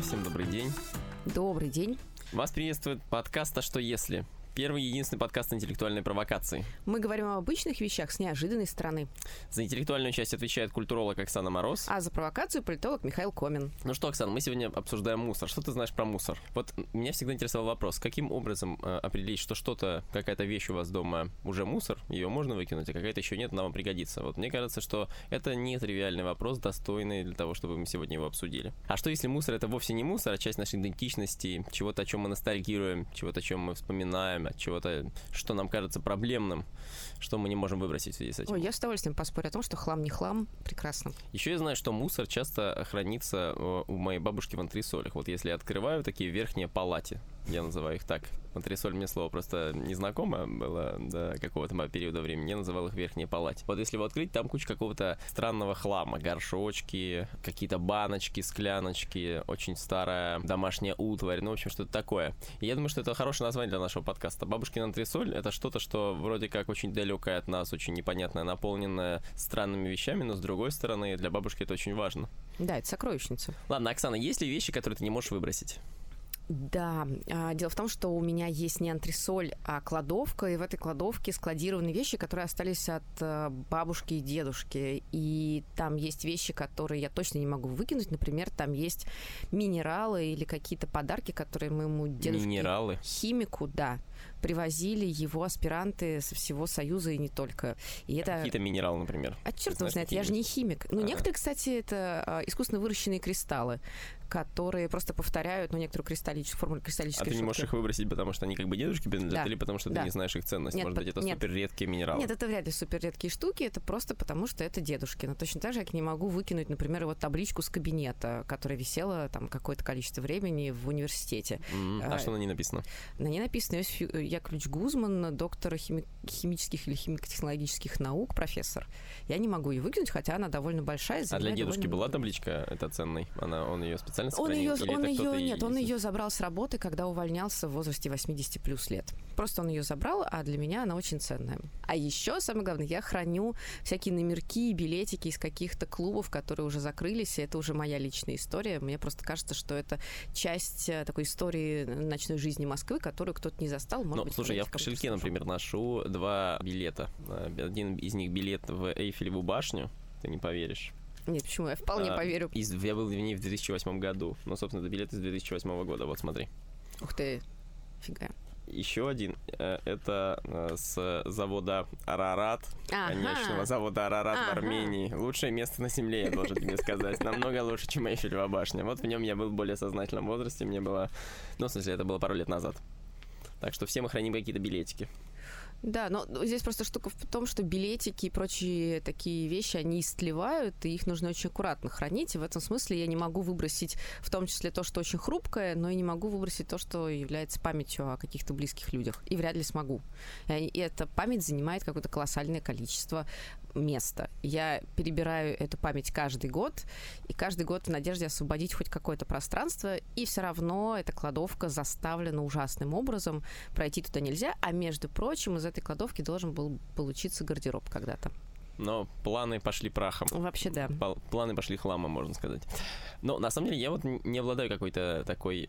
друзья, всем добрый день. Добрый день. Вас приветствует подкаст «А что если?». Первый единственный подкаст интеллектуальной провокации. Мы говорим об обычных вещах с неожиданной стороны. За интеллектуальную часть отвечает культуролог Оксана Мороз. А за провокацию политолог Михаил Комин. Ну что, Оксана, мы сегодня обсуждаем мусор. Что ты знаешь про мусор? Вот меня всегда интересовал вопрос, каким образом э, определить, что что-то, какая-то вещь у вас дома уже мусор, ее можно выкинуть, а какая-то еще нет, она вам пригодится. Вот мне кажется, что это не тривиальный вопрос, достойный для того, чтобы мы сегодня его обсудили. А что если мусор это вовсе не мусор, а часть нашей идентичности, чего-то, о чем мы ностальгируем, чего-то, о чем мы вспоминаем, от чего-то, что нам кажется проблемным, что мы не можем выбросить в связи с этим. Ой, я с удовольствием поспорю о том, что хлам не хлам, прекрасно. Еще я знаю, что мусор часто хранится э, у моей бабушки в антресолях. Вот если я открываю такие верхние палати, я называю их так. Антресоль мне слово просто незнакомо было до какого-то периода времени. Я называл их верхние палати. Вот если его открыть, там куча какого-то странного хлама. Горшочки, какие-то баночки, скляночки, очень старая домашняя утварь, ну, в общем, что-то такое. И я думаю, что это хорошее название для нашего подкаста. Бабушкин антресоль — это что-то, что вроде как очень далекое от нас, очень непонятное, наполненное странными вещами, но с другой стороны, для бабушки это очень важно. Да, это сокровищница. Ладно, Оксана, есть ли вещи, которые ты не можешь выбросить? Да, а, дело в том, что у меня есть не антресоль, а кладовка, и в этой кладовке складированы вещи, которые остались от э, бабушки и дедушки. И там есть вещи, которые я точно не могу выкинуть. Например, там есть минералы или какие-то подарки, которые моему дедушке... Минералы? Химику, да привозили его аспиранты со всего Союза и не только. И это... Какие-то минералы, например. А черт его знает, я же не химик. Ну, а. некоторые, кстати, это а, искусственно выращенные кристаллы которые просто повторяют, ну, некоторую кристаллическую формулу кристаллической А ты не можешь их выбросить, потому что они как бы дедушки принадлежат, да. или потому что да. ты не знаешь их ценность? Нет, Может быть, это нет. супер редкие минералы? Нет, это вряд ли супер редкие штуки, это просто потому, что это дедушки. Но точно так же, я не могу выкинуть, например, вот табличку с кабинета, которая висела там какое-то количество времени в университете. Mm, а, а что на ней написано? На ней написано Иосиф Яковлевич Гузман, доктор хими- химических или химико-технологических наук, профессор. Я не могу ее выкинуть, хотя она довольно большая. А для дедушки была табличка это ценной? Она, он ее специально сохранил? Он ее, он ее нет, он ее забрал с работы, когда увольнялся в возрасте 80 плюс лет. Просто он ее забрал, а для меня она очень ценная. А еще, самое главное, я храню всякие номерки и билетики из каких-то клубов, которые уже закрылись, и это уже моя личная история. Мне просто кажется, что это часть э, такой истории ночной жизни Москвы, которую кто-то не застал. Может ну, быть, слушай, я в кошельке, например, ношу два билета. Э, один из них билет в Эйфелеву башню, ты не поверишь. Нет, почему? Я вполне а, поверю. Из, я был в ней в 2008 году. Ну, собственно, это билет из 2008 года. Вот, смотри. Ух ты, фига. Еще один, э, это э, с завода Арарат, ага. конечного завода Арарат ага. в Армении. Лучшее место на земле, я должен тебе сказать. Намного лучше, чем Эйфелева башня. Вот в нем я был в более сознательном возрасте, мне было... Ну, в смысле, это было пару лет назад. Так что все мы храним какие-то билетики. Да, но здесь просто штука в том, что билетики и прочие такие вещи, они истлевают, и их нужно очень аккуратно хранить. И в этом смысле я не могу выбросить в том числе то, что очень хрупкое, но и не могу выбросить то, что является памятью о каких-то близких людях. И вряд ли смогу. И эта память занимает какое-то колоссальное количество место. Я перебираю эту память каждый год, и каждый год в надежде освободить хоть какое-то пространство, и все равно эта кладовка заставлена ужасным образом, пройти туда нельзя, а между прочим, из этой кладовки должен был получиться гардероб когда-то. Но планы пошли прахом. Вообще, да. Планы пошли хламом, можно сказать. Но на самом деле я вот не обладаю какой-то такой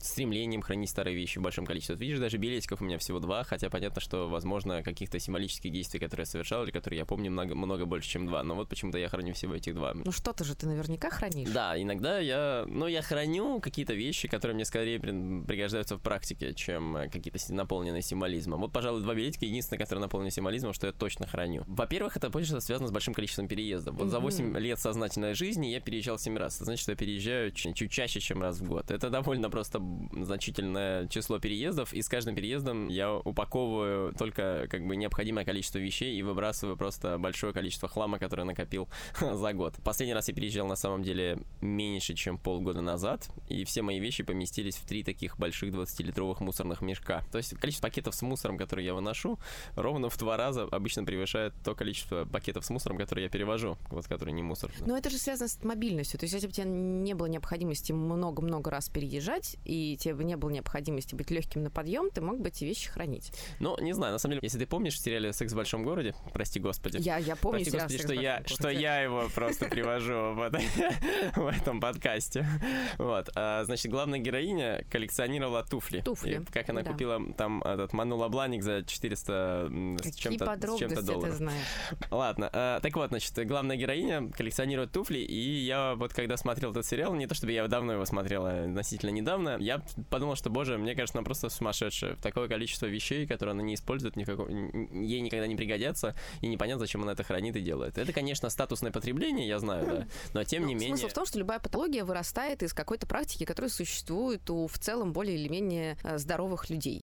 стремлением хранить старые вещи в большом количестве. Вот видишь, даже билетиков у меня всего два, хотя понятно, что, возможно, каких-то символических действий, которые я совершал, или которые я помню много, много больше, чем два. Но вот почему-то я храню всего этих два. Ну что-то же ты наверняка хранишь. Да, иногда я... Ну, я храню какие-то вещи, которые мне скорее пригождаются в практике, чем какие-то наполненные символизмом. Вот, пожалуй, два билетика единственное, которые наполнены символизмом, что я точно храню. Во-первых, это, помнишь, это связано с большим количеством переездов. Вот mm-hmm. за 8 лет сознательной жизни я переезжал 7 раз. Это значит, что я переезжаю чуть, чуть чаще, чем раз в год. Это довольно просто значительно ограниченное число переездов, и с каждым переездом я упаковываю только как бы необходимое количество вещей и выбрасываю просто большое количество хлама, который накопил за год. Последний раз я переезжал на самом деле меньше, чем полгода назад, и все мои вещи поместились в три таких больших 20-литровых мусорных мешка. То есть количество пакетов с мусором, которые я выношу, ровно в два раза обычно превышает то количество пакетов с мусором, которые я перевожу, вот которые не мусор. Но это же связано с мобильностью. То есть если бы у тебя не было необходимости много-много раз переезжать, и и тебе не было необходимости быть легким на подъем, ты мог бы эти вещи хранить. Ну, не знаю, на самом деле, если ты помнишь в сериале «Секс в большом городе», прости господи. Я, я помню Прости господи, что я, что я его просто привожу в этом подкасте. Вот, а, значит, главная героиня коллекционировала туфли. Туфли, Как она купила там этот Ману Бланик за 400 с чем-то чем долларов. знаешь? Ладно, а, так вот, значит, главная героиня коллекционирует туфли, и я вот когда смотрел этот сериал, не то чтобы я давно его смотрел, а относительно недавно, я подумал, что, боже, мне кажется, она просто сумасшедшая. Такое количество вещей, которые она не использует, никакого, ей никогда не пригодятся, и непонятно, зачем она это хранит и делает. Это, конечно, статусное потребление, я знаю, да, но тем ну, не менее... Смысл в том, что любая патология вырастает из какой-то практики, которая существует у в целом более или менее э, здоровых людей.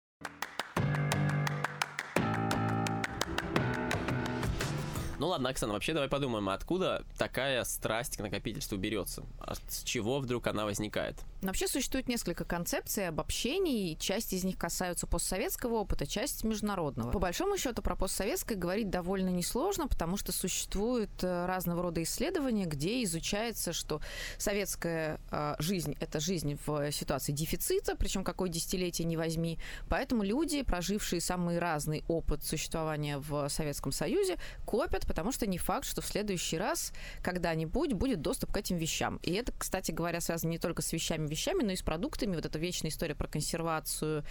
Ну ладно, Оксана, вообще давай подумаем, откуда такая страсть к накопительству берется? А с чего вдруг она возникает? Вообще существует несколько концепций обобщений, часть из них касаются постсоветского опыта, часть международного. По большому счету про постсоветское говорить довольно несложно, потому что существуют э, разного рода исследования, где изучается, что советская э, жизнь — это жизнь в ситуации дефицита, причем какое десятилетие не возьми. Поэтому люди, прожившие самый разный опыт существования в Советском Союзе, копят, потому что не факт, что в следующий раз когда-нибудь будет доступ к этим вещам. И это, кстати говоря, связано не только с вещами вещами, но и с продуктами. Вот эта вечная история про консервацию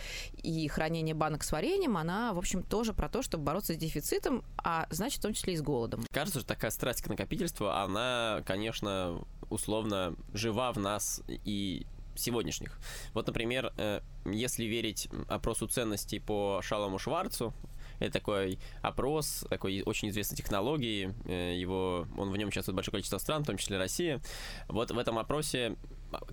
и хранение банок с вареньем, она, в общем, тоже про то, чтобы бороться с дефицитом, а значит, в том числе и с голодом. Кажется, что такая страсть к накопительству, она, конечно, условно жива в нас и сегодняшних. Вот, например, э, если верить опросу ценностей по Шалому Шварцу, это такой опрос, такой очень известной технологии. Э, его, он в нем участвует большое количество стран, в том числе Россия. Вот в этом опросе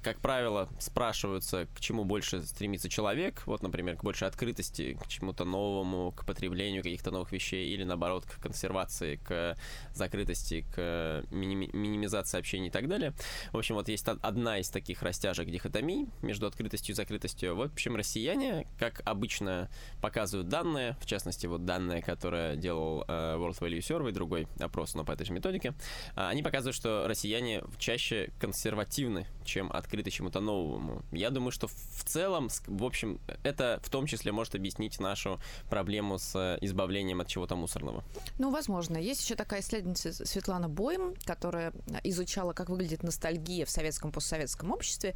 как правило, спрашиваются, к чему больше стремится человек, вот, например, к большей открытости, к чему-то новому, к потреблению каких-то новых вещей, или, наоборот, к консервации, к закрытости, к миними- минимизации общения и так далее. В общем, вот есть одна из таких растяжек дихотомий между открытостью и закрытостью. В общем, россияне, как обычно показывают данные, в частности, вот данные, которые делал э, World Value Survey, другой опрос, но по этой же методике, э, они показывают, что россияне чаще консервативны, чем чем открыты чему-то новому. Я думаю, что в целом, в общем, это в том числе может объяснить нашу проблему с э, избавлением от чего-то мусорного. Ну, возможно. Есть еще такая исследовательница Светлана Бойм, которая изучала, как выглядит ностальгия в советском постсоветском обществе.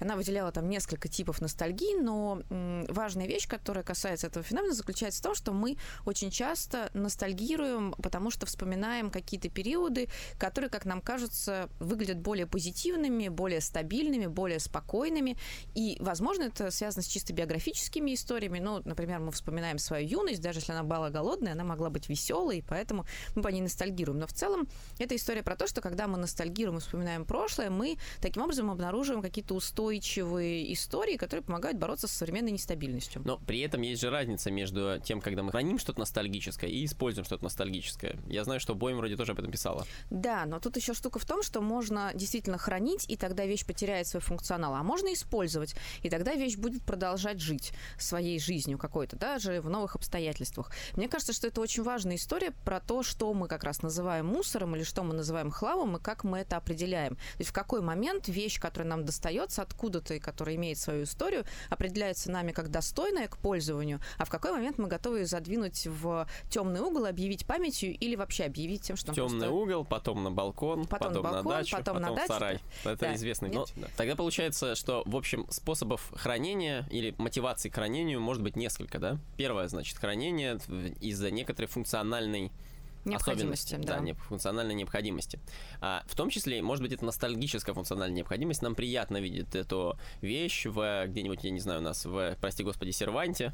Она выделяла там несколько типов ностальгии, но важная вещь, которая касается этого феномена, заключается в том, что мы очень часто ностальгируем, потому что вспоминаем какие-то периоды, которые, как нам кажется, выглядят более позитивными, более стабильными, стабильными, более спокойными. И, возможно, это связано с чисто биографическими историями. Ну, например, мы вспоминаем свою юность, даже если она была голодная, она могла быть веселой, поэтому мы по ней ностальгируем. Но в целом это история про то, что когда мы ностальгируем и вспоминаем прошлое, мы таким образом обнаруживаем какие-то устойчивые истории, которые помогают бороться с современной нестабильностью. Но при этом есть же разница между тем, когда мы храним что-то ностальгическое и используем что-то ностальгическое. Я знаю, что Боем вроде тоже об этом писала. Да, но тут еще штука в том, что можно действительно хранить, и тогда вещь потеряет свой функционал, а можно использовать, и тогда вещь будет продолжать жить своей жизнью какой-то, даже в новых обстоятельствах. Мне кажется, что это очень важная история про то, что мы как раз называем мусором или что мы называем хламом, и как мы это определяем. То есть в какой момент вещь, которая нам достается откуда-то и которая имеет свою историю, определяется нами как достойная к пользованию, а в какой момент мы готовы ее задвинуть в темный угол, объявить памятью или вообще объявить тем, что темный просто... угол, потом на балкон, потом, потом на балкон, на дачу, потом, потом на дачу. в сарай. Это да. известный. Нет? Но, Тогда получается, что, в общем, способов хранения или мотивации к хранению может быть несколько, да? Первое, значит, хранение из-за некоторой функциональной особенности, да. да, функциональной необходимости. А, в том числе, может быть, это ностальгическая функциональная необходимость. Нам приятно видеть эту вещь в где-нибудь, я не знаю, у нас в, прости господи, серванте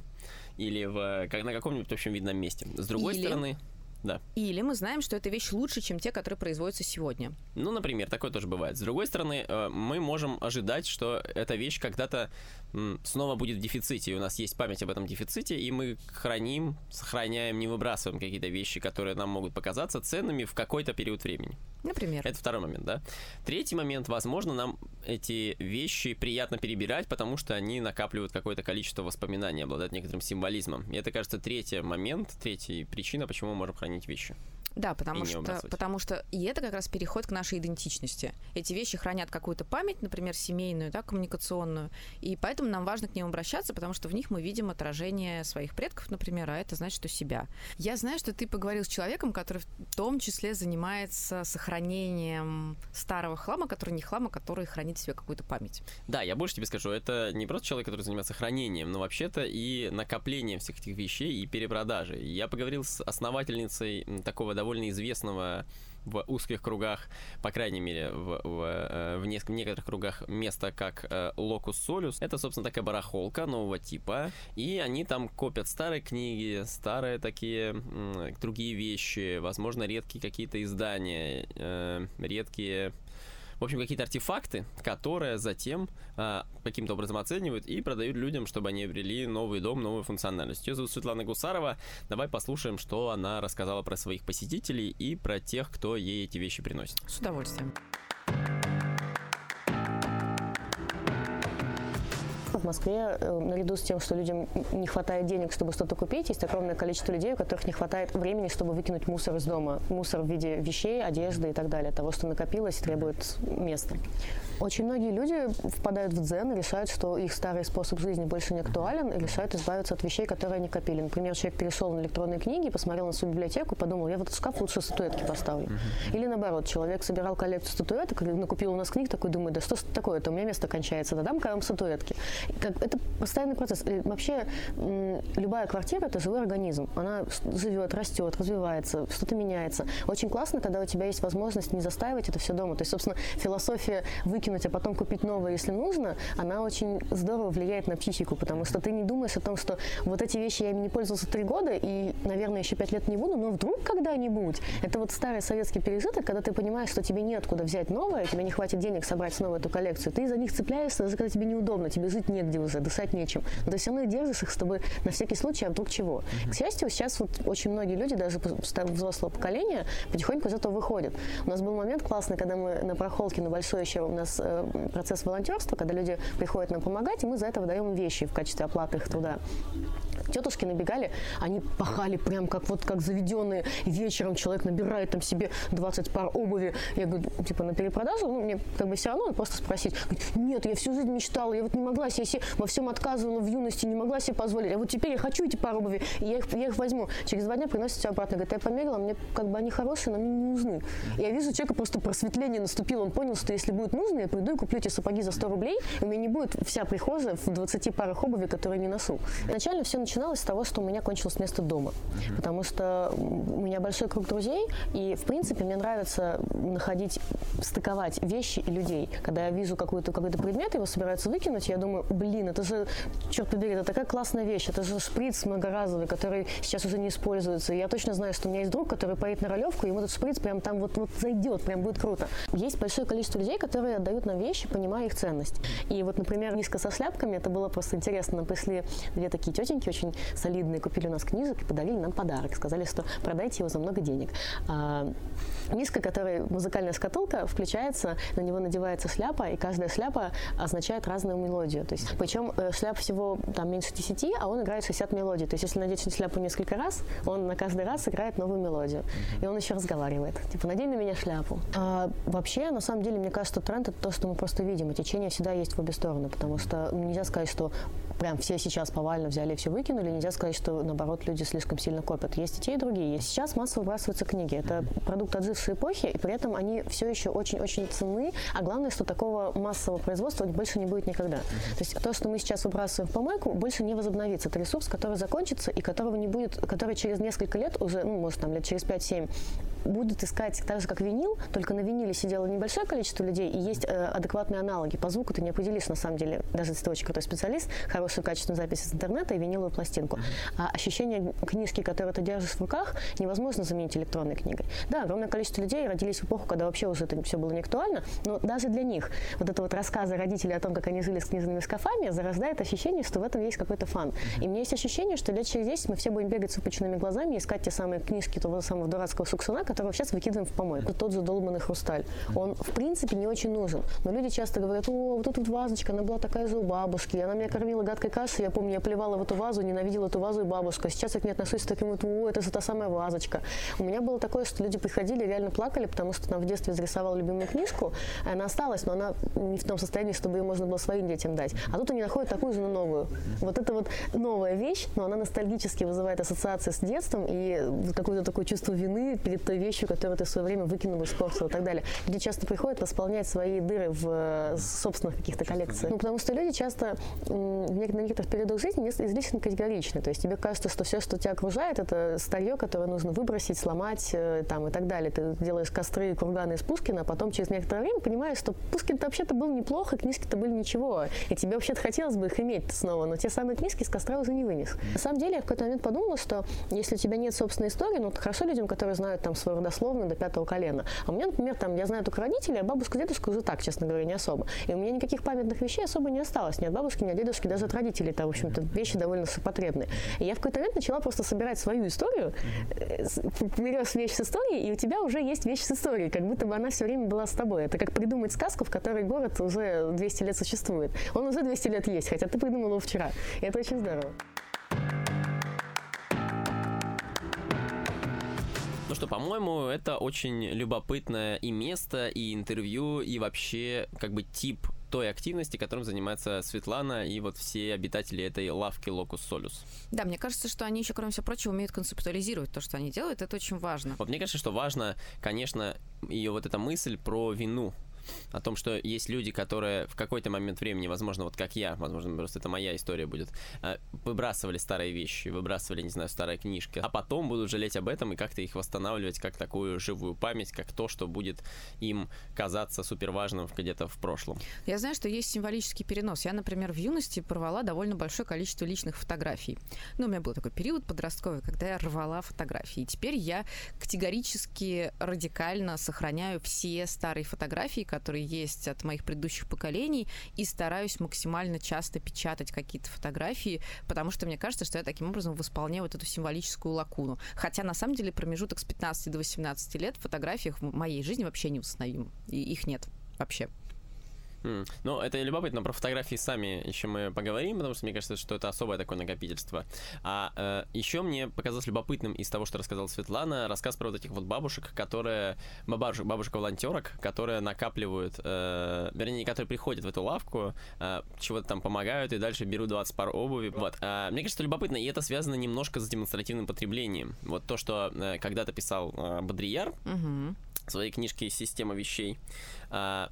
или в, как, на каком-нибудь, в общем, видном месте. С другой или... стороны... Да. Или мы знаем, что эта вещь лучше, чем те, которые производятся сегодня. Ну, например, такое тоже бывает. С другой стороны, э, мы можем ожидать, что эта вещь когда-то снова будет в дефиците, и у нас есть память об этом дефиците, и мы храним, сохраняем, не выбрасываем какие-то вещи, которые нам могут показаться ценными в какой-то период времени. Например. Это второй момент, да. Третий момент, возможно, нам эти вещи приятно перебирать, потому что они накапливают какое-то количество воспоминаний, обладают некоторым символизмом. И это, кажется, третий момент, третья причина, почему мы можем хранить хранить вещи. Да, потому что, потому что и это как раз переход к нашей идентичности. Эти вещи хранят какую-то память, например, семейную, да, коммуникационную, и поэтому нам важно к ним обращаться, потому что в них мы видим отражение своих предков, например, а это значит, что себя. Я знаю, что ты поговорил с человеком, который в том числе занимается сохранением старого хлама, который не хлам, а который хранит в себе какую-то память. Да, я больше тебе скажу, это не просто человек, который занимается хранением, но вообще-то и накоплением всех этих вещей и перепродажей. Я поговорил с основательницей такого довольно довольно известного в узких кругах, по крайней мере, в, в, э, в, неск- в некоторых кругах место как э, Locus Solus. Это, собственно, такая барахолка нового типа. И они там копят старые книги, старые такие м- другие вещи, возможно, редкие какие-то издания, э, редкие в общем, какие-то артефакты, которые затем а, каким-то образом оценивают и продают людям, чтобы они обрели новый дом, новую функциональность. Ее зовут Светлана Гусарова. Давай послушаем, что она рассказала про своих посетителей и про тех, кто ей эти вещи приносит. С удовольствием. В Москве, э, наряду с тем, что людям не хватает денег, чтобы что-то купить, есть огромное количество людей, у которых не хватает времени, чтобы выкинуть мусор из дома. Мусор в виде вещей, одежды и так далее, того, что накопилось требует места. Очень многие люди впадают в дзен и решают, что их старый способ жизни больше не актуален, и решают избавиться от вещей, которые они копили. Например, человек перешел на электронные книги, посмотрел на свою библиотеку, подумал, я в этот шкаф лучше статуэтки поставлю. Uh-huh. Или наоборот, человек собирал коллекцию статуэток, накупил у нас книг, такой думает, да что такое-то, у меня место кончается, да дам-ка вам статуэтки. Как, это постоянный процесс. И вообще любая квартира – это живой организм. Она живет, растет, развивается, что-то меняется. Очень классно, когда у тебя есть возможность не застаивать это все дома. То есть, собственно, философия выкинуть выкинуть, а потом купить новое, если нужно, она очень здорово влияет на психику, потому что ты не думаешь о том, что вот эти вещи я ими не пользовался три года, и, наверное, еще пять лет не буду, но вдруг когда-нибудь. Это вот старый советский пережиток, когда ты понимаешь, что тебе неоткуда взять новое, тебе не хватит денег собрать снова эту коллекцию, ты за них цепляешься, даже когда тебе неудобно, тебе жить негде уже, дышать нечем. Но ты все равно держишь их, чтобы на всякий случай, а вдруг чего. К счастью, сейчас вот очень многие люди, даже взрослого поколения, потихоньку из этого выходят. У нас был момент классный, когда мы на прохолке на большой еще у нас Э, процесс волонтерства, когда люди приходят нам помогать, и мы за это выдаем вещи в качестве оплаты их труда тетушки набегали, они пахали прям как вот как заведенные. Вечером человек набирает там себе 20 пар обуви. Я говорю, типа на перепродажу, ну мне как бы все равно просто спросить. Говорит, нет, я всю жизнь мечтала, я вот не могла себе, себе во всем отказывала в юности, не могла себе позволить. А вот теперь я хочу эти пары обуви, и я их, я их возьму. Через два дня приносят все обратно. Говорит, я померила, мне как бы они хорошие, но мне не нужны. Я вижу, человека просто просветление наступило. Он понял, что если будет нужно, я приду и куплю эти сапоги за 100 рублей, и у меня не будет вся прихожая в 20 парах обуви, которые не ношу. Изначально все начиналось с того, что у меня кончилось место дома. Uh-huh. Потому что у меня большой круг друзей, и, в принципе, мне нравится находить, стыковать вещи и людей. Когда я вижу какой-то какой-то предмет, его собираются выкинуть, я думаю, блин, это же, черт побери, это такая классная вещь, это же шприц многоразовый, который сейчас уже не используется. И я точно знаю, что у меня есть друг, который поедет на ролевку, и ему этот шприц прям там вот, вот зайдет, прям будет круто. Есть большое количество людей, которые отдают нам вещи, понимая их ценность. И вот, например, низко со шляпками, это было просто интересно. Нам пришли две такие тетеньки, очень солидные, купили у нас книжек и подарили нам подарок. Сказали, что продайте его за много денег. А, миска, которая музыкальная шкатулка, включается, на него надевается шляпа, и каждая шляпа означает разную мелодию. То есть, причем э, шляп всего там меньше 10, а он играет 60 мелодий. То есть, если надеть шляпу несколько раз, он на каждый раз играет новую мелодию. И он еще разговаривает. Типа, надень на меня шляпу. А, вообще, на самом деле, мне кажется, тренд это то, что мы просто видим. И течение всегда есть в обе стороны, потому что нельзя сказать, что прям все сейчас повально взяли и все выкинули. Нельзя сказать, что наоборот люди слишком сильно копят. Есть и те, и другие. Сейчас массово выбрасываются книги. Это продукт отжившей эпохи, и при этом они все еще очень-очень ценны. А главное, что такого массового производства больше не будет никогда. То есть то, что мы сейчас выбрасываем в помойку, больше не возобновится. Это ресурс, который закончится и которого не будет, который через несколько лет уже, ну, может, там лет через 5-7 будут искать так же, как винил, только на виниле сидело небольшое количество людей, и есть э, адекватные аналоги. По звуку ты не определишь, на самом деле, даже если ты очень крутой специалист, хорошую качественную запись из интернета и виниловую пластинку. А ощущение книжки, которую ты держишь в руках, невозможно заменить электронной книгой. Да, огромное количество людей родились в эпоху, когда вообще уже это все было не актуально, но даже для них вот это вот рассказы родителей о том, как они жили с книжными шкафами, зарождает ощущение, что в этом есть какой-то фан. И у меня есть ощущение, что лет через 10 мы все будем бегать с выпученными глазами, искать те самые книжки того самого дурацкого Суксуна, которого сейчас выкидываем в помойку. Тот задолбанный хрусталь. Он, в принципе, не очень нужен. Но люди часто говорят, о, вот тут вот вазочка, она была такая же у бабушки, она меня кормила гадкой кашей, я помню, я плевала в эту вазу, ненавидела эту вазу и бабушку. Сейчас я к ней отношусь с таким вот, о, это же та самая вазочка. У меня было такое, что люди приходили и реально плакали, потому что там в детстве зарисовал любимую книжку, она осталась, но она не в том состоянии, чтобы ее можно было своим детям дать. А тут они находят такую же, но новую. Вот это вот новая вещь, но она ностальгически вызывает ассоциации с детством и какое-то такое чувство вины перед той вещью, которую ты в свое время выкинул, испортил и так далее. Люди часто приходят восполнять свои дыры в э, собственных каких-то коллекциях. Ну, потому что люди часто в некоторых периодах жизни излишне категоричны. То есть тебе кажется, что все, что тебя окружает, это старье, которое нужно выбросить, сломать э, там, и так далее. Ты делаешь костры, курганы из Пушкина, а потом через некоторое время понимаешь, что Пушкин-то вообще-то был неплохо, книжки-то были ничего. И тебе вообще-то хотелось бы их иметь снова, но те самые книжки с костра уже не вынес. На самом деле, я в какой-то момент подумала, что если у тебя нет собственной истории, ну, хорошо людям, которые знают там свою родословную до пятого колена. А у меня, например, там, я знаю только родителей, а бабушку, дедушку уже так, честно говоря, не особо. И у меня никаких памятных вещей особо не осталось. Ни от бабушки, ни от дедушки, даже от родителей. Это, в общем-то, вещи довольно сопотребные. И я в какой-то момент начала просто собирать свою историю. Э, берешь вещь с историей, и у тебя уже есть вещь с историей, как будто бы она все время была с тобой. Это как придумать сказку, в которой город уже 200 лет существует. Он уже 200 лет есть, хотя ты придумала его вчера. И это очень здорово. Ну что, по-моему, это очень любопытное и место, и интервью, и вообще как бы тип той активности, которым занимается Светлана и вот все обитатели этой лавки Locus Solus. Да, мне кажется, что они еще, кроме всего прочего, умеют концептуализировать то, что они делают. Это очень важно. Вот мне кажется, что важно, конечно, ее вот эта мысль про вину о том, что есть люди, которые в какой-то момент времени, возможно, вот как я, возможно, просто это моя история будет, э, выбрасывали старые вещи, выбрасывали, не знаю, старые книжки, а потом будут жалеть об этом и как-то их восстанавливать как такую живую память, как то, что будет им казаться супер важным где-то в прошлом. Я знаю, что есть символический перенос. Я, например, в юности порвала довольно большое количество личных фотографий. Ну, у меня был такой период подростковый, когда я рвала фотографии. И теперь я категорически радикально сохраняю все старые фотографии, которые есть от моих предыдущих поколений, и стараюсь максимально часто печатать какие-то фотографии, потому что мне кажется, что я таким образом восполняю вот эту символическую лакуну. Хотя, на самом деле, промежуток с 15 до 18 лет в фотографиях в моей жизни вообще не восстановим. И их нет вообще. Mm. Ну, это любопытно, про фотографии сами еще мы поговорим, потому что мне кажется, что это особое такое накопительство. А э, еще мне показалось любопытным из того, что рассказала Светлана, рассказ про вот этих вот бабушек, которые, бабушек, бабушек-волонтерок, которые накапливают, э, вернее, которые приходят в эту лавку, э, чего-то там помогают и дальше берут 20 пар обуви. Вот. А, мне кажется, любопытно, и это связано немножко с демонстративным потреблением. Вот то, что э, когда-то писал э, Бодрияр uh-huh. в своей книжке «Система вещей», э,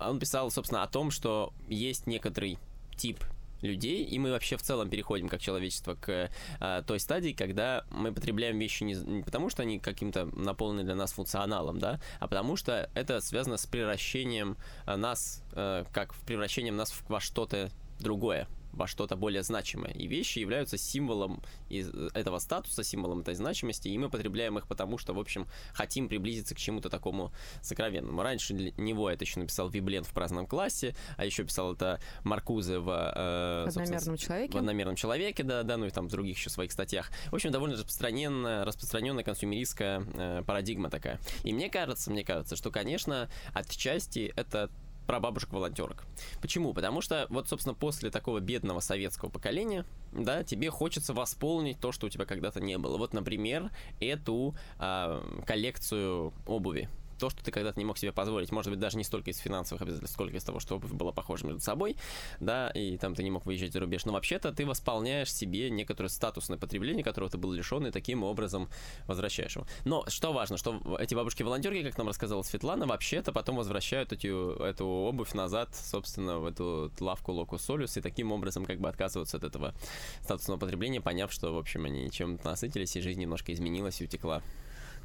он писал, собственно, о том, что есть некоторый тип людей, и мы вообще в целом переходим как человечество к э, той стадии, когда мы потребляем вещи не, не потому, что они каким-то наполнены для нас функционалом, да, а потому что это связано с превращением э, нас, э, как превращением нас во что-то другое, во что-то более значимое. И вещи являются символом из этого статуса, символом этой значимости, и мы потребляем их потому, что, в общем, хотим приблизиться к чему-то такому сокровенному. Раньше для него это еще написал Виблен в праздном классе, а еще писал это Маркузе в... Э, одномерном человеке. В одномерном человеке, да, да, ну и там в других еще своих статьях. В общем, довольно распространенная, распространенная консюмеристская э, парадигма такая. И мне кажется, мне кажется, что, конечно, отчасти это про бабушек-волонтерок. Почему? Потому что вот, собственно, после такого бедного советского поколения, да, тебе хочется восполнить то, что у тебя когда-то не было. Вот, например, эту э, коллекцию обуви то, что ты когда-то не мог себе позволить, может быть, даже не столько из финансовых обязательств, сколько из того, что обувь была похожа между собой, да, и там ты не мог выезжать за рубеж. Но вообще-то ты восполняешь себе некоторое статусное потребление, которого ты был лишен, и таким образом возвращаешь его. Но что важно, что эти бабушки-волонтерки, как нам рассказала Светлана, вообще-то потом возвращают эту, эту обувь назад, собственно, в эту лавку Локус Солюс, и таким образом как бы отказываются от этого статусного потребления, поняв, что, в общем, они чем-то насытились, и жизнь немножко изменилась и утекла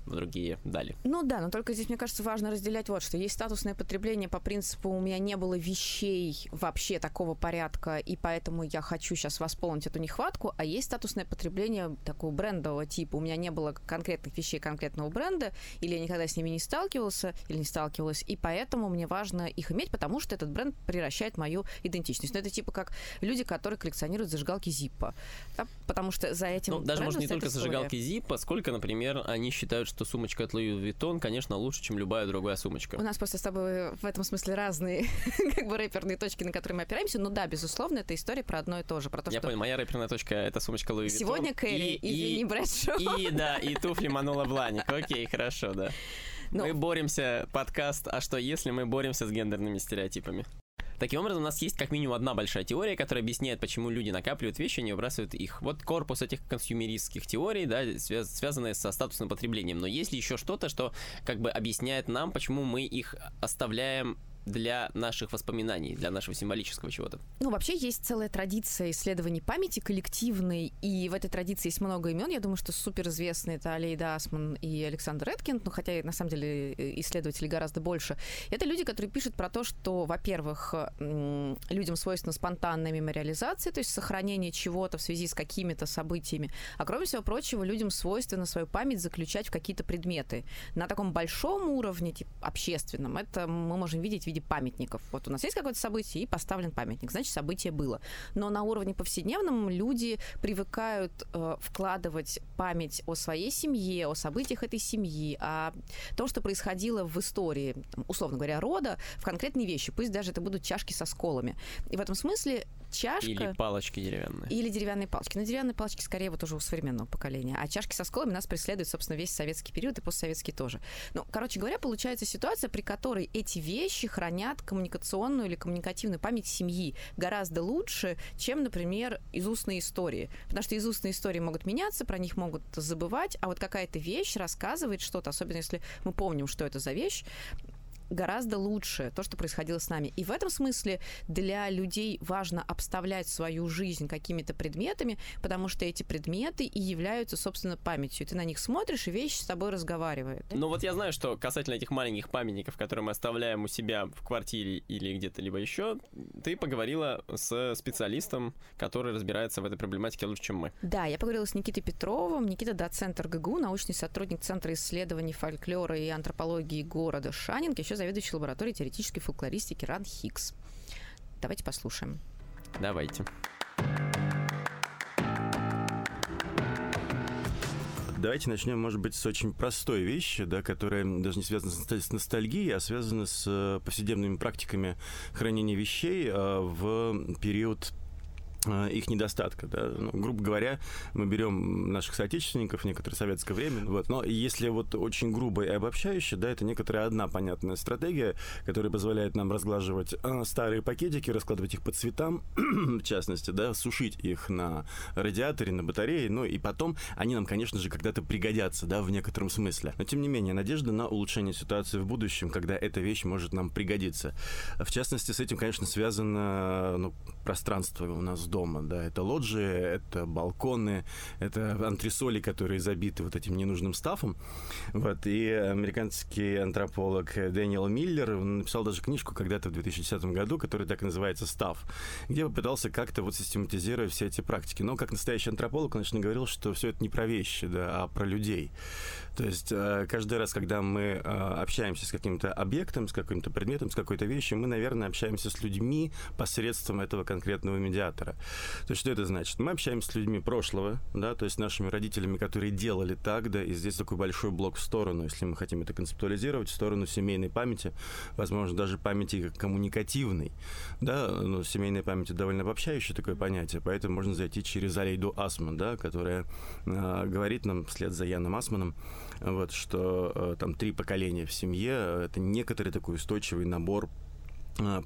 другие дали. Ну да, но только здесь, мне кажется, важно разделять вот что. Есть статусное потребление по принципу «у меня не было вещей вообще такого порядка, и поэтому я хочу сейчас восполнить эту нехватку», а есть статусное потребление такого брендового типа «у меня не было конкретных вещей конкретного бренда, или я никогда с ними не сталкивался, или не сталкивалась, и поэтому мне важно их иметь, потому что этот бренд превращает мою идентичность». Но это типа как люди, которые коллекционируют зажигалки Zippo, да? потому что за этим Ну, даже, может, не только зажигалки Zippo, сколько, например, они считают, что сумочка от Louis Vuitton, конечно, лучше, чем любая другая сумочка. У нас просто с тобой в этом смысле разные как бы рэперные точки, на которые мы опираемся. Но да, безусловно, это история про одно и то же. Про то, Я что понял, моя рэперная точка — это сумочка Louis Vuitton. сегодня Кэрри, и, извини, Брэдшоу. и, да, и туфли Манула Бланик. Окей, хорошо, да. Ну. Мы боремся, подкаст «А что если мы боремся с гендерными стереотипами?» Таким образом, у нас есть как минимум одна большая теория, которая объясняет, почему люди накапливают вещи не выбрасывают их. Вот корпус этих консюмеристских теорий, да, связ- связанные со статусным потреблением. Но есть ли еще что-то, что как бы объясняет нам, почему мы их оставляем для наших воспоминаний, для нашего символического чего-то? Ну, вообще есть целая традиция исследований памяти коллективной, и в этой традиции есть много имен. Я думаю, что суперизвестные это Алейда Асман и Александр Эткинд, ну, хотя на самом деле э, исследователей гораздо больше. Это люди, которые пишут про то, что, во-первых, людям свойственна спонтанная мемориализация, то есть сохранение чего-то в связи с какими-то событиями. А кроме всего прочего, людям свойственно свою память заключать в какие-то предметы. На таком большом уровне, типа общественном, это мы можем видеть виде памятников. Вот у нас есть какое-то событие, и поставлен памятник, значит, событие было. Но на уровне повседневном люди привыкают э, вкладывать память о своей семье, о событиях этой семьи, о том, что происходило в истории, там, условно говоря, рода, в конкретные вещи. Пусть даже это будут чашки со сколами. И в этом смысле чашка... Или палочки деревянные? Или деревянные палочки. Но деревянные палочки скорее вот уже у современного поколения. А чашки со сколами нас преследуют, собственно, весь советский период и постсоветский тоже. Ну, короче говоря, получается ситуация, при которой эти вещи хранят коммуникационную или коммуникативную память семьи гораздо лучше, чем, например, из устной истории. Потому что из устной истории могут меняться, про них могут забывать, а вот какая-то вещь рассказывает что-то, особенно если мы помним, что это за вещь, гораздо лучше то, что происходило с нами. И в этом смысле для людей важно обставлять свою жизнь какими-то предметами, потому что эти предметы и являются, собственно, памятью. Ты на них смотришь, и вещь с тобой разговаривает. Ну вот я знаю, что касательно этих маленьких памятников, которые мы оставляем у себя в квартире или где-то либо еще, ты поговорила с специалистом, который разбирается в этой проблематике лучше, чем мы. Да, я поговорила с Никитой Петровым. Никита доцент РГГУ, научный сотрудник Центра исследований фольклора и антропологии города Шанинг, еще заведующий лабораторией теоретической фольклористики Ран Хикс. Давайте послушаем. Давайте. Давайте начнем, может быть, с очень простой вещи, да, которая даже не связана с ностальгией, а связана с э, повседневными практиками хранения вещей э, в период их недостатка. Да? Ну, грубо говоря, мы берем наших соотечественников, некоторое советское время, вот, но если вот очень грубо и обобщающе, да, это некоторая одна понятная стратегия, которая позволяет нам разглаживать э, старые пакетики, раскладывать их по цветам, в частности, да, сушить их на радиаторе, на батарее, ну и потом они нам, конечно же, когда-то пригодятся, да, в некотором смысле. Но, тем не менее, надежда на улучшение ситуации в будущем, когда эта вещь может нам пригодиться. В частности, с этим, конечно, связано ну, пространство у нас дома, да, это лоджии, это балконы, это антресоли, которые забиты вот этим ненужным стафом, вот, и американский антрополог Дэниел Миллер написал даже книжку когда-то в 2010 году, которая так и называется «Став», где попытался как-то вот систематизировать все эти практики, но как настоящий антрополог, конечно, говорил, что все это не про вещи, да, а про людей. То есть э, каждый раз, когда мы э, общаемся с каким-то объектом, с каким-то предметом, с какой-то вещью, мы, наверное, общаемся с людьми посредством этого конкретного медиатора. То есть что это значит? Мы общаемся с людьми прошлого, да, то есть нашими родителями, которые делали так, да, и здесь такой большой блок в сторону, если мы хотим это концептуализировать, в сторону семейной памяти, возможно, даже памяти коммуникативной, да, но семейная память довольно обобщающее такое понятие, поэтому можно зайти через Алейду Асман, да, которая э, говорит нам вслед за Яном Асманом, вот, что э, там три поколения в семье э, это некоторый такой устойчивый набор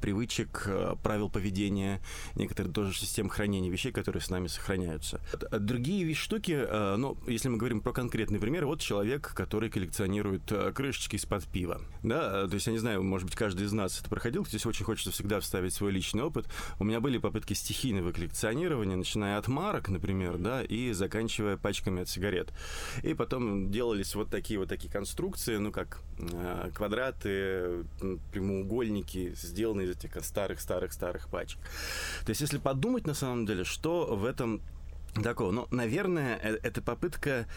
привычек, э, правил поведения, некоторые тоже систем хранения вещей, которые с нами сохраняются. А Другие вещи, штуки, э, ну, если мы говорим про конкретный пример, вот человек, который коллекционирует э, крышечки из-под пива. Да, э, то есть, я не знаю, может быть, каждый из нас это проходил, здесь очень хочется всегда вставить свой личный опыт. У меня были попытки стихийного коллекционирования, начиная от марок, например, да, и заканчивая пачками от сигарет. И потом делались вот такие вот такие конструкции, ну, как э, квадраты, прямоугольники, сделаны из этих старых-старых-старых пачек. То есть, если подумать на самом деле, что в этом такого. Ну, наверное, э, это попытка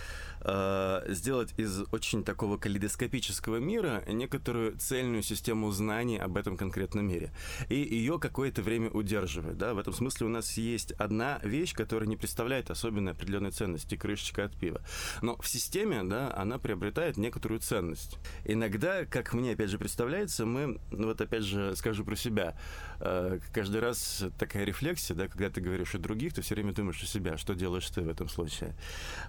э, сделать из очень такого калейдоскопического мира некоторую цельную систему знаний об этом конкретном мире. И ее какое-то время удерживать. Да? В этом смысле у нас есть одна вещь, которая не представляет особенной определенной ценности, крышечка от пива. Но в системе да, она приобретает некоторую ценность. Иногда, как мне опять же представляется, мы, ну вот опять же скажу про себя, э, каждый раз такая рефлексия, да, когда ты говоришь о других, ты все время думаешь о себя, что делаешь ты в этом случае.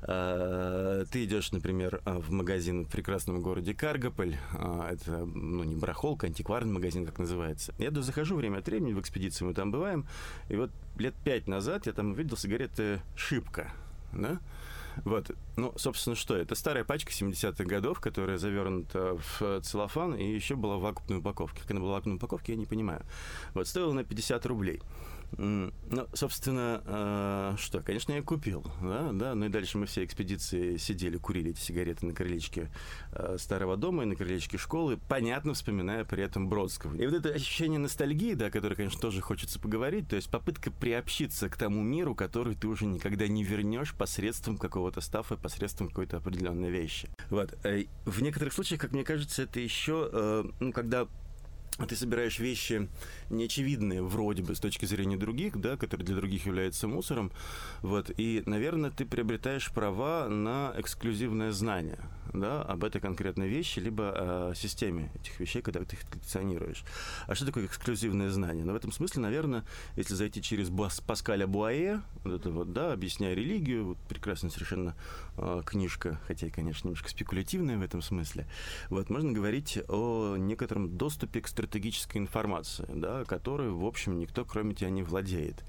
Э, ты идешь, например, в магазин в прекрасном городе Каргополь, э, это, ну, не барахолка, антикварный магазин, как называется. Я туда захожу время от времени, в экспедиции мы там бываем, и вот лет пять назад я там увидел сигареты «Шипка», да, вот. Ну, собственно, что? Это старая пачка 70-х годов, которая завернута в целлофан и еще была в вакуумной упаковке. Как она была в вакуумной упаковке, я не понимаю. Вот, стоила на 50 рублей. Ну, собственно, э, что, конечно, я купил, да, да, ну и дальше мы все экспедиции сидели, курили эти сигареты на крылечке э, старого дома и на крылечке школы, понятно, вспоминая при этом Бродского. И вот это ощущение ностальгии, да, которое, конечно, тоже хочется поговорить, то есть попытка приобщиться к тому миру, который ты уже никогда не вернешь посредством какого-то стафа, посредством какой-то определенной вещи. Вот. Э, в некоторых случаях, как мне кажется, это еще, ну, когда ты собираешь вещи неочевидные вроде бы с точки зрения других, да, которые для других являются мусором, вот, и, наверное, ты приобретаешь права на эксклюзивное знание, да, об этой конкретной вещи, либо о системе этих вещей, когда ты их коллекционируешь. А что такое эксклюзивное знание? Ну, в этом смысле, наверное, если зайти через Паскаля Буае, вот это вот, да, объясняя религию, вот прекрасная совершенно э, книжка, хотя конечно, немножко спекулятивная в этом смысле, вот, можно говорить о некотором доступе к стратегической информации, да, которой, в общем, никто, кроме тебя, не владеет.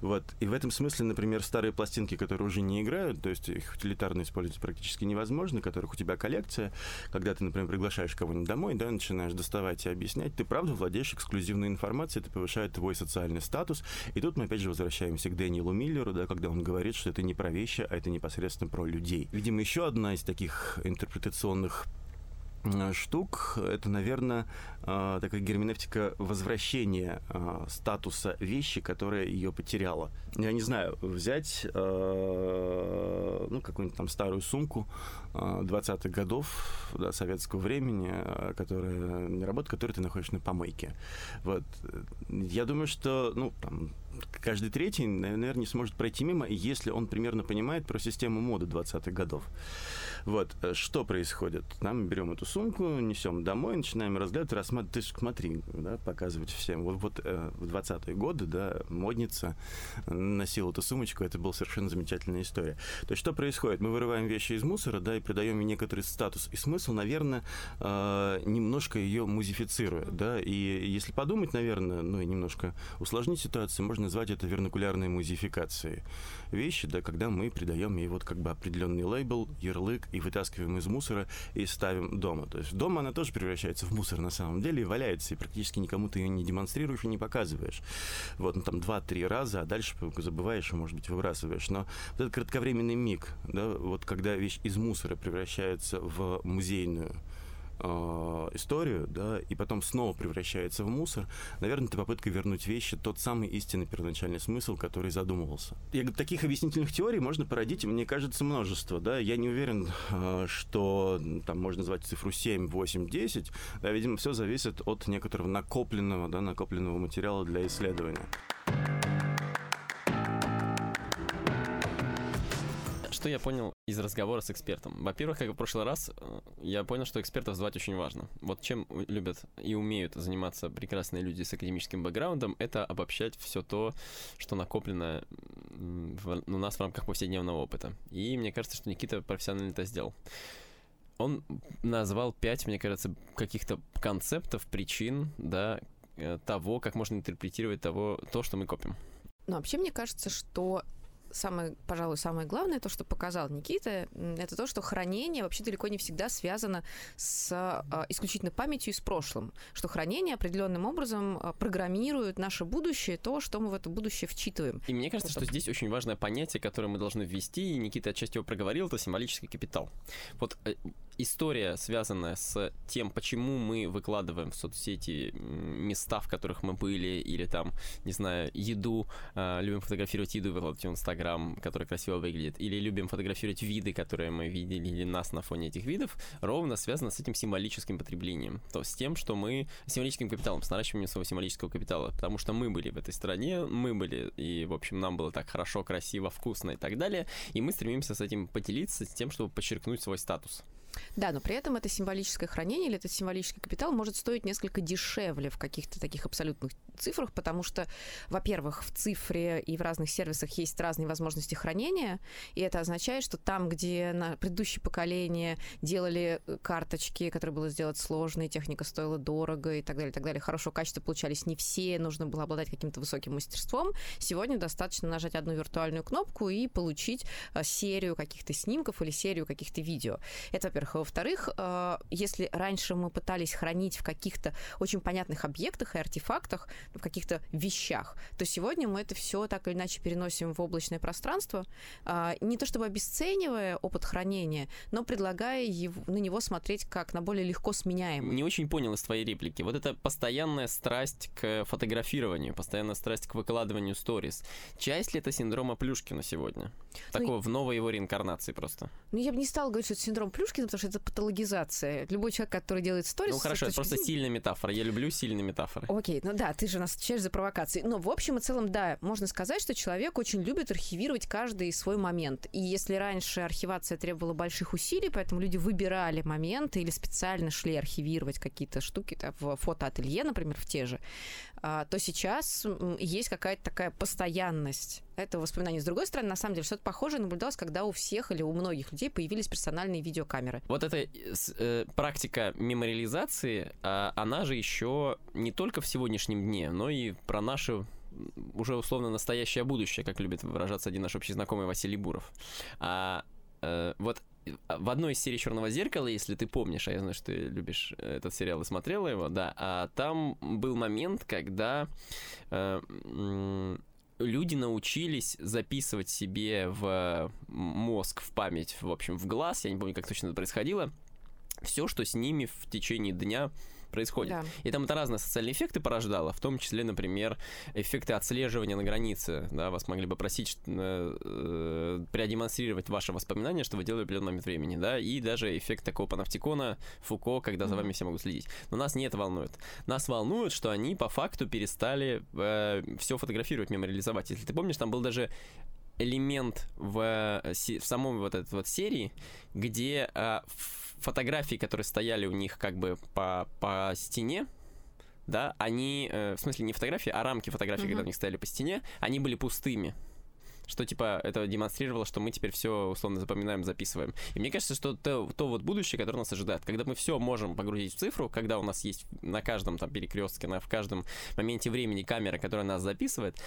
Вот, и в этом смысле, например, старые пластинки, которые уже не играют, то есть их утилитарно использовать практически невозможно, которых у тебя коллекция, когда ты, например, приглашаешь кого-нибудь домой, да, начинаешь доставать и объяснять, ты правда владеешь эксклюзивной информацией, это повышает твой социальный статус. И тут мы опять же возвращаемся к Дэниелу Миллеру, да, когда он говорит, что это не про вещи, а это непосредственно про людей. Видимо, еще одна из таких интерпретационных штук. Это, наверное, э, такая герменевтика возвращения э, статуса вещи, которая ее потеряла. Я не знаю, взять ну, какую-нибудь там старую сумку 20-х годов да, советского времени, которая не работает, которую ты находишь на помойке. Вот. Я думаю, что ну, там, каждый третий, наверное, не сможет пройти мимо, если он примерно понимает про систему моды 20-х годов. Вот, э, что происходит? Нам берем эту сумку, несем домой, начинаем разглядывать, рассматривать, ты смотри, да, показывать всем. Вот, вот э, в 20-е годы, да, модница носила эту сумочку, это была совершенно замечательная история. То есть что происходит? Мы вырываем вещи из мусора, да, и придаем ей некоторый статус и смысл, наверное, э, немножко ее музифицируя, да, и если подумать, наверное, ну и немножко усложнить ситуацию, можно назвать это вернокулярной музификацией вещи, да, когда мы придаем ей вот как бы определенный лейбл, ярлык и вытаскиваем из мусора и ставим дома. То есть дома она тоже превращается в мусор на самом деле и валяется, и практически никому ты ее не демонстрируешь и не показываешь. Вот, ну там два-три раза, а дальше забываешь и, может быть, выбрасываешь. Но вот этот кратковременный миг, да, вот когда вещь из мусора превращается в музейную э, историю, да, и потом снова превращается в мусор, наверное, это попытка вернуть вещи тот самый истинный первоначальный смысл, который задумывался. И таких объяснительных теорий можно породить, мне кажется, множество, да, я не уверен, э, что там можно назвать цифру 7, 8, 10, да, видимо, все зависит от некоторого накопленного, да, накопленного материала для исследования. что я понял из разговора с экспертом? Во-первых, как и в прошлый раз, э, я понял, что экспертов звать очень важно. Вот чем любят и умеют заниматься прекрасные люди с академическим бэкграундом, это обобщать все то, что накоплено в, у нас в рамках повседневного опыта. И мне кажется, что Никита профессионально это сделал. Он назвал пять, мне кажется, каких-то концептов, причин, да, э, того, как можно интерпретировать того, то, что мы копим. Ну, вообще, мне кажется, что самое, пожалуй, самое главное, то, что показал Никита, это то, что хранение вообще далеко не всегда связано с а, исключительно памятью и с прошлым. Что хранение определенным образом а, программирует наше будущее, то, что мы в это будущее вчитываем. И мне кажется, это... что здесь очень важное понятие, которое мы должны ввести, и Никита отчасти его проговорил, это символический капитал. Вот э, история, связанная с тем, почему мы выкладываем в соцсети места, в которых мы были, или там, не знаю, еду, э, любим фотографировать еду, выкладывать в Инстаграм, Инстаграм, который красиво выглядит, или любим фотографировать виды, которые мы видели, или нас на фоне этих видов, ровно связано с этим символическим потреблением. То есть с тем, что мы... Символическим капиталом, с наращиванием своего символического капитала. Потому что мы были в этой стране, мы были, и, в общем, нам было так хорошо, красиво, вкусно и так далее. И мы стремимся с этим поделиться, с тем, чтобы подчеркнуть свой статус. Да, но при этом это символическое хранение или этот символический капитал может стоить несколько дешевле в каких-то таких абсолютных цифрах, потому что, во-первых, в цифре и в разных сервисах есть разные возможности хранения, и это означает, что там, где на предыдущее поколение делали э, карточки, которые было сделать сложно, и техника стоила дорого и так далее, и так далее, хорошего качества получались не все, нужно было обладать каким-то высоким мастерством, сегодня достаточно нажать одну виртуальную кнопку и получить э, серию каких-то снимков или серию каких-то видео. Это, во-первых, во-вторых. Во-вторых, э, если раньше мы пытались хранить в каких-то очень понятных объектах и артефактах, в каких-то вещах, то сегодня мы это все так или иначе переносим в облачное пространство, э, не то чтобы обесценивая опыт хранения, но предлагая его, на него смотреть как на более легко сменяемый. Не очень понял из твоей реплики. Вот это постоянная страсть к фотографированию, постоянная страсть к выкладыванию сторис. Часть ли это синдрома Плюшкина сегодня? Ну, Такого в новой его реинкарнации просто. Ну, я бы не стала говорить, что это синдром Плюшкина, потому что это патологизация. Любой человек, который делает сторис... Ну, хорошо, это просто сильная метафора. Я люблю сильные метафоры. Окей, ну да, ты же нас отвечаешь за провокации. Но в общем и целом, да, можно сказать, что человек очень любит архивировать каждый свой момент. И если раньше архивация требовала больших усилий, поэтому люди выбирали моменты или специально шли архивировать какие-то штуки да, в фотоателье, например, в те же, а, то сейчас есть какая-то такая постоянность этого воспоминания. С другой стороны, на самом деле, что-то похожее наблюдалось, когда у всех или у многих людей появились персональные видеокамеры. Вот эта э, практика мемориализации, э, она же еще не только в сегодняшнем дне, но и про наше уже условно настоящее будущее, как любит выражаться один наш общий знакомый Василий Буров. А, э, вот в одной из серий Черного зеркала, если ты помнишь, а я знаю, что ты любишь этот сериал и смотрела его, да, а там был момент, когда э, люди научились записывать себе в мозг, в память, в общем, в глаз, я не помню, как точно это происходило, все, что с ними в течение дня происходит. Да. И там это разные социальные эффекты порождало, в том числе, например, эффекты отслеживания на границе. Да, вас могли бы просить э, э, продемонстрировать ваши воспоминания, что вы делали в определенный момент времени, да, и даже эффект такого паноптикона, Фуко, когда mm-hmm. за вами все могут следить. Но нас не это волнует. Нас волнует, что они по факту перестали э, все фотографировать, мемориализовать. Если ты помнишь, там был даже элемент в, э, в самом вот этой вот серии, где э, фотографии, которые стояли у них как бы по, по стене, да, они, э, в смысле не фотографии, а рамки фотографий, uh-huh. когда у них стояли по стене, они были пустыми что типа это демонстрировало, что мы теперь все условно запоминаем, записываем. И мне кажется, что то, то вот будущее, которое нас ожидает, когда мы все можем погрузить в цифру, когда у нас есть на каждом там перекрестке, на, в каждом моменте времени камера, которая нас записывает,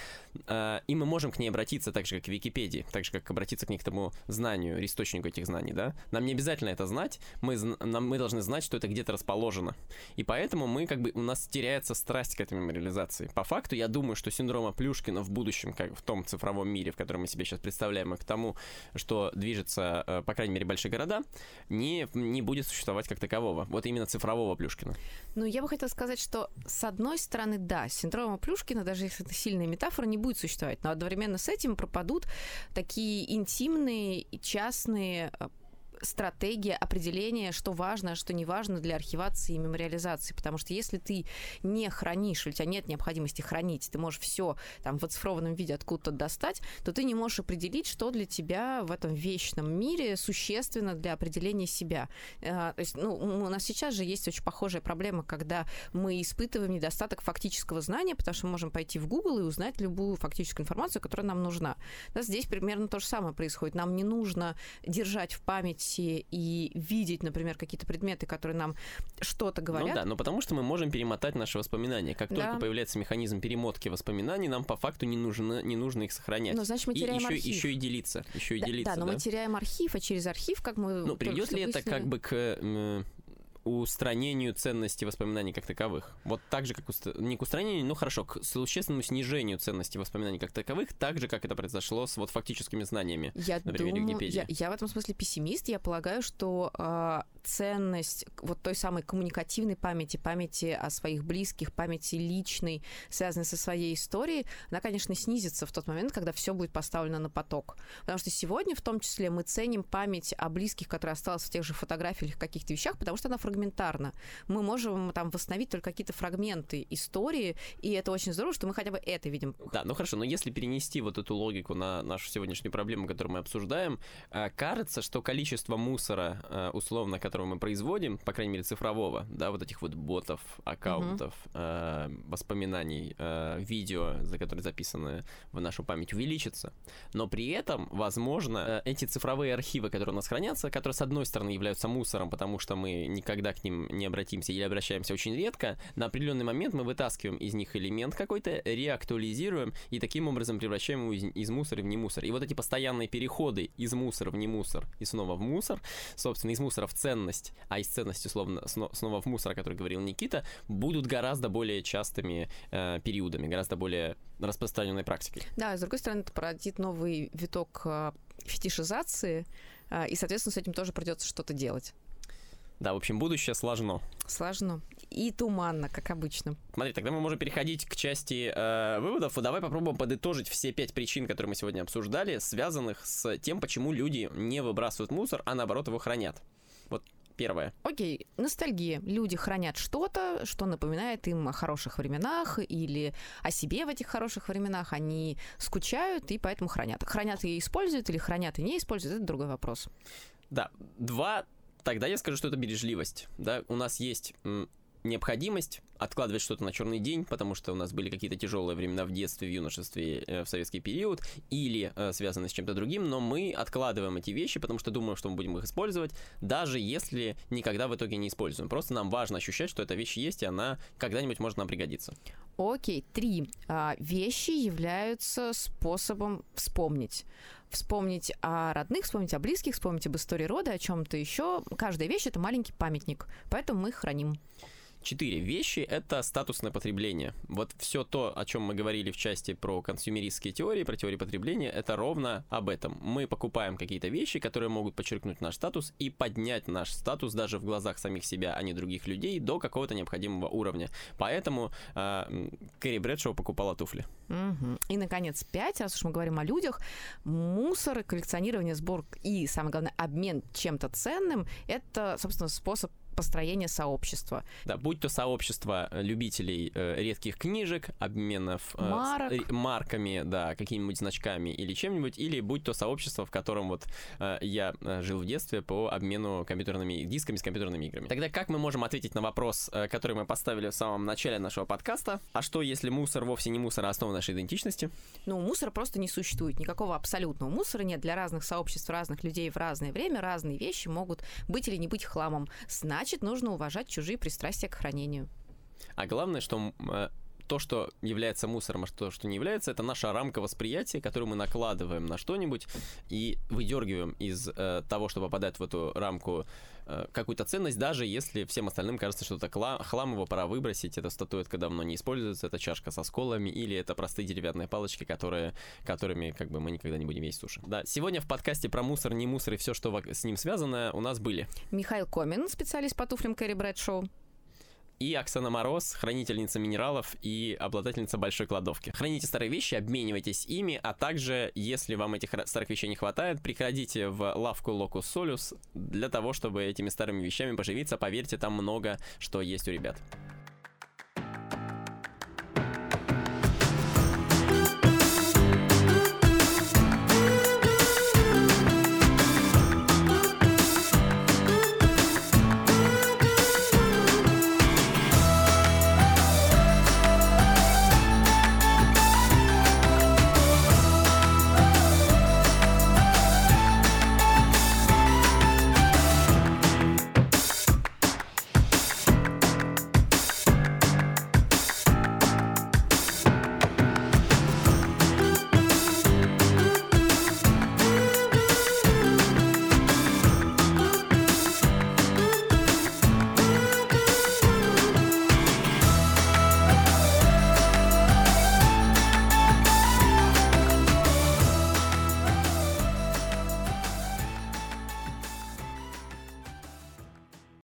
э, и мы можем к ней обратиться так же, как к Википедии, так же, как обратиться к некоторому знанию, источнику этих знаний, да? Нам не обязательно это знать, мы, нам, мы должны знать, что это где-то расположено. И поэтому мы как бы, у нас теряется страсть к этой мемориализации. По факту, я думаю, что синдрома Плюшкина в будущем, как в том цифровом мире, в котором который мы себе сейчас представляем, и к тому, что движется, э, по крайней мере, большие города, не, не будет существовать как такового. Вот именно цифрового Плюшкина. Ну, я бы хотела сказать, что с одной стороны, да, синдрома Плюшкина, даже если это сильная метафора, не будет существовать, но одновременно с этим пропадут такие интимные, частные э, стратегия определения, что важно, а что не важно для архивации и мемориализации. Потому что если ты не хранишь, у тебя нет необходимости хранить, ты можешь все там в оцифрованном виде откуда-то достать, то ты не можешь определить, что для тебя в этом вечном мире существенно для определения себя. А, то есть, ну, у нас сейчас же есть очень похожая проблема, когда мы испытываем недостаток фактического знания, потому что мы можем пойти в Google и узнать любую фактическую информацию, которая нам нужна. Здесь примерно то же самое происходит. Нам не нужно держать в память памяти и видеть, например, какие-то предметы, которые нам что-то говорят. Ну да, но потому что мы можем перемотать наши воспоминания. Как да. только появляется механизм перемотки воспоминаний, нам по факту не нужно, не нужно их сохранять. Ну, значит, мы теряем и еще, архив. еще и делиться. Еще и да, делиться, да, но да? мы теряем архив, а через архив, как мы... Ну, придет ли это как бы к устранению ценности воспоминаний как таковых. Вот так же, как уст... не к устранению, ну хорошо, к существенному снижению ценности воспоминаний как таковых, так же, как это произошло с вот фактическими знаниями. Я например, думаю, я, я в этом смысле пессимист. Я полагаю, что э, ценность вот той самой коммуникативной памяти, памяти о своих близких, памяти личной, связанной со своей историей, она, конечно, снизится в тот момент, когда все будет поставлено на поток. Потому что сегодня, в том числе, мы ценим память о близких, которая осталась в тех же фотографиях или каких-то вещах, потому что она фрагментарна. Мы можем там восстановить только какие-то фрагменты истории, и это очень здорово, что мы хотя бы это видим. Да, ну хорошо, но если перенести вот эту логику на нашу сегодняшнюю проблему, которую мы обсуждаем, э, кажется, что количество мусора, э, условно, которого мы производим, по крайней мере, цифрового, да, вот этих вот ботов, аккаунтов, mm-hmm. воспоминаний, видео, за которые записаны в нашу память, увеличится. Но при этом, возможно, эти цифровые архивы, которые у нас хранятся, которые, с одной стороны, являются мусором, потому что мы никогда к ним не обратимся или обращаемся очень редко, на определенный момент мы вытаскиваем из них элемент какой-то, реактуализируем и таким образом превращаем его из, из мусора в не мусор. И вот эти постоянные переходы из мусора в не мусор и снова в мусор, собственно, из мусора в ценность, а из ценности словно снова в мусор, о котором говорил Никита, будут гораздо более частыми э, периодами, гораздо более распространенной практикой. Да, с другой стороны, это породит новый виток э, фетишизации, э, и, соответственно, с этим тоже придется что-то делать. Да, в общем, будущее сложно. Сложно. И туманно, как обычно. Смотри, тогда мы можем переходить к части э, выводов. И давай попробуем подытожить все пять причин, которые мы сегодня обсуждали, связанных с тем, почему люди не выбрасывают мусор, а наоборот его хранят. Вот первое. Окей, ностальгия. Люди хранят что-то, что напоминает им о хороших временах или о себе в этих хороших временах. Они скучают и поэтому хранят. Хранят и используют или хранят и не используют, это другой вопрос. Да, два Тогда я скажу, что это бережливость. Да, у нас есть необходимость откладывать что-то на черный день, потому что у нас были какие-то тяжелые времена в детстве, в юношестве, э, в советский период, или э, связаны с чем-то другим, но мы откладываем эти вещи, потому что думаем, что мы будем их использовать, даже если никогда в итоге не используем. Просто нам важно ощущать, что эта вещь есть, и она когда-нибудь может нам пригодиться. Окей, три. А, вещи являются способом вспомнить вспомнить о родных, вспомнить о близких, вспомнить об истории рода, о чем-то еще. Каждая вещь это маленький памятник, поэтому мы их храним. Четыре вещи — это статусное потребление. Вот все то, о чем мы говорили в части про консюмеристские теории, про теории потребления, это ровно об этом. Мы покупаем какие-то вещи, которые могут подчеркнуть наш статус и поднять наш статус даже в глазах самих себя, а не других людей, до какого-то необходимого уровня. Поэтому э, Кэрри Брэдшоу покупала туфли. Угу. И, наконец, пять, раз уж мы говорим о людях, мусор, коллекционирование, сбор и, самое главное, обмен чем-то ценным — это, собственно, способ построения сообщества. Да, будь то сообщество любителей э, редких книжек, обменов э, Марок. с, э, марками, да, какими-нибудь значками или чем-нибудь, или будь то сообщество, в котором вот э, я э, жил в детстве по обмену компьютерными дисками с компьютерными играми. Тогда как мы можем ответить на вопрос, э, который мы поставили в самом начале нашего подкаста? А что, если мусор вовсе не мусор, а основа нашей идентичности? Ну, мусора просто не существует. Никакого абсолютного мусора нет. Для разных сообществ, разных людей в разное время разные вещи могут быть или не быть хламом. Значит, Значит, нужно уважать чужие пристрастия к хранению. А главное, что э, то, что является мусором, а то, что не является, это наша рамка восприятия, которую мы накладываем на что-нибудь и выдергиваем из э, того, что попадает в эту рамку э, какую-то ценность, даже если всем остальным кажется, что это хлам, его пора выбросить, эта статуэтка давно не используется, это чашка со сколами или это простые деревянные палочки, которые, которыми как бы мы никогда не будем есть суши. Да, сегодня в подкасте про мусор, не мусор и все, что с ним связано, у нас были Михаил Комин, специалист по туфлям Кэрри Брэдшоу и Оксана Мороз, хранительница минералов и обладательница большой кладовки. Храните старые вещи, обменивайтесь ими, а также, если вам этих старых вещей не хватает, приходите в лавку Locus Solus для того, чтобы этими старыми вещами поживиться. Поверьте, там много что есть у ребят.